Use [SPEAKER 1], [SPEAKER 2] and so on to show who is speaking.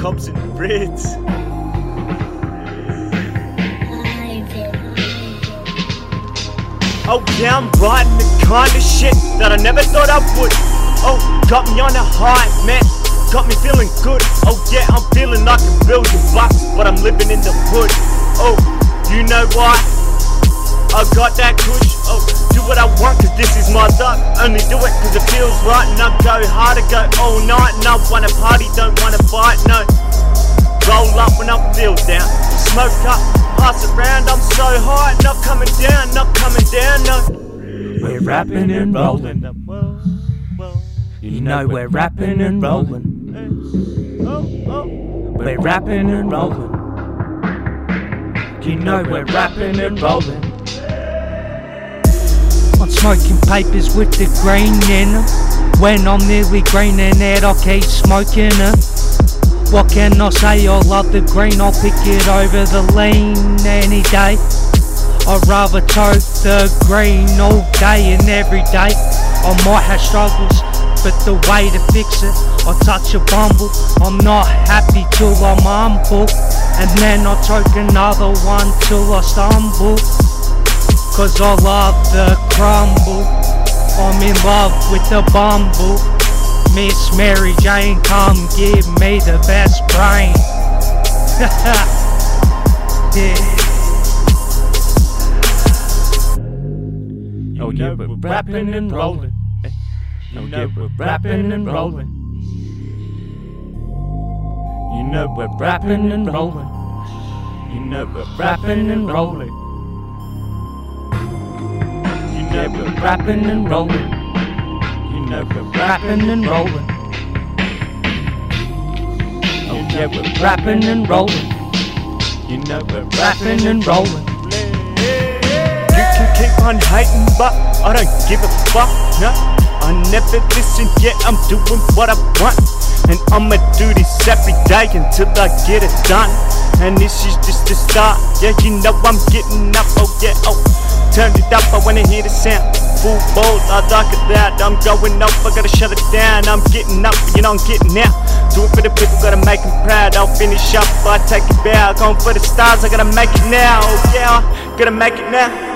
[SPEAKER 1] cops and Brits. Oh yeah, I'm writing the kind of shit that I never thought I would. Oh, got me on a high, man. Got me feeling good. Oh yeah, I'm feeling like a billion bucks, but I'm living in the hood. Oh, you know why? I got that kush. Oh, do what I want, cause this is my luck. Only do it cause it feels right. And I go hard, I go all night. And I wanna party, don't wanna fight, no. Roll up when I feel down. Smoke up, pass around. I'm so high, not coming down, not coming down, no.
[SPEAKER 2] We're rapping and rolling. You know we're rapping and rolling. We're rapping and rolling. You know we're rapping and rolling. I'm smoking papers with the green in them. When I'm nearly greening it, I keep smoking it. What can I say? I love the green, I'll pick it over the lean any day. I'd rather tote the green all day and every day. I might have struggles, but the way to fix it, I touch a bumble. I'm not happy till I'm humble, and then I toke another one till I stumble. Cause I love the crumble. I'm in love with the bumble. Miss Mary Jane, come give me the best brain. yeah. Oh yeah, we're rapping and rolling. Eh? Oh yeah, we're rapping and rolling. You know we're rapping and rolling. You know we're rapping and rolling. You we're rapping and rolling. You we're rapping and rolling. Yeah, we're rapping and rolling. You we're rapping and rolling.
[SPEAKER 1] You can keep on hating, but I don't give a fuck, no. I never listen, yet I'm doing what I want. And I'ma do this every day until I get it done. And this is just the start, yeah, you know I'm getting up, oh yeah, oh. Turn it up, I wanna hear the sound. Full bold, I like it loud. I'm going up, I gotta shut it down. I'm getting up, you know I'm getting out. Do it for the people, gotta make them proud. I'll finish up, I take it bow. Going for the stars, I gotta make it now. Yeah, gotta make it now.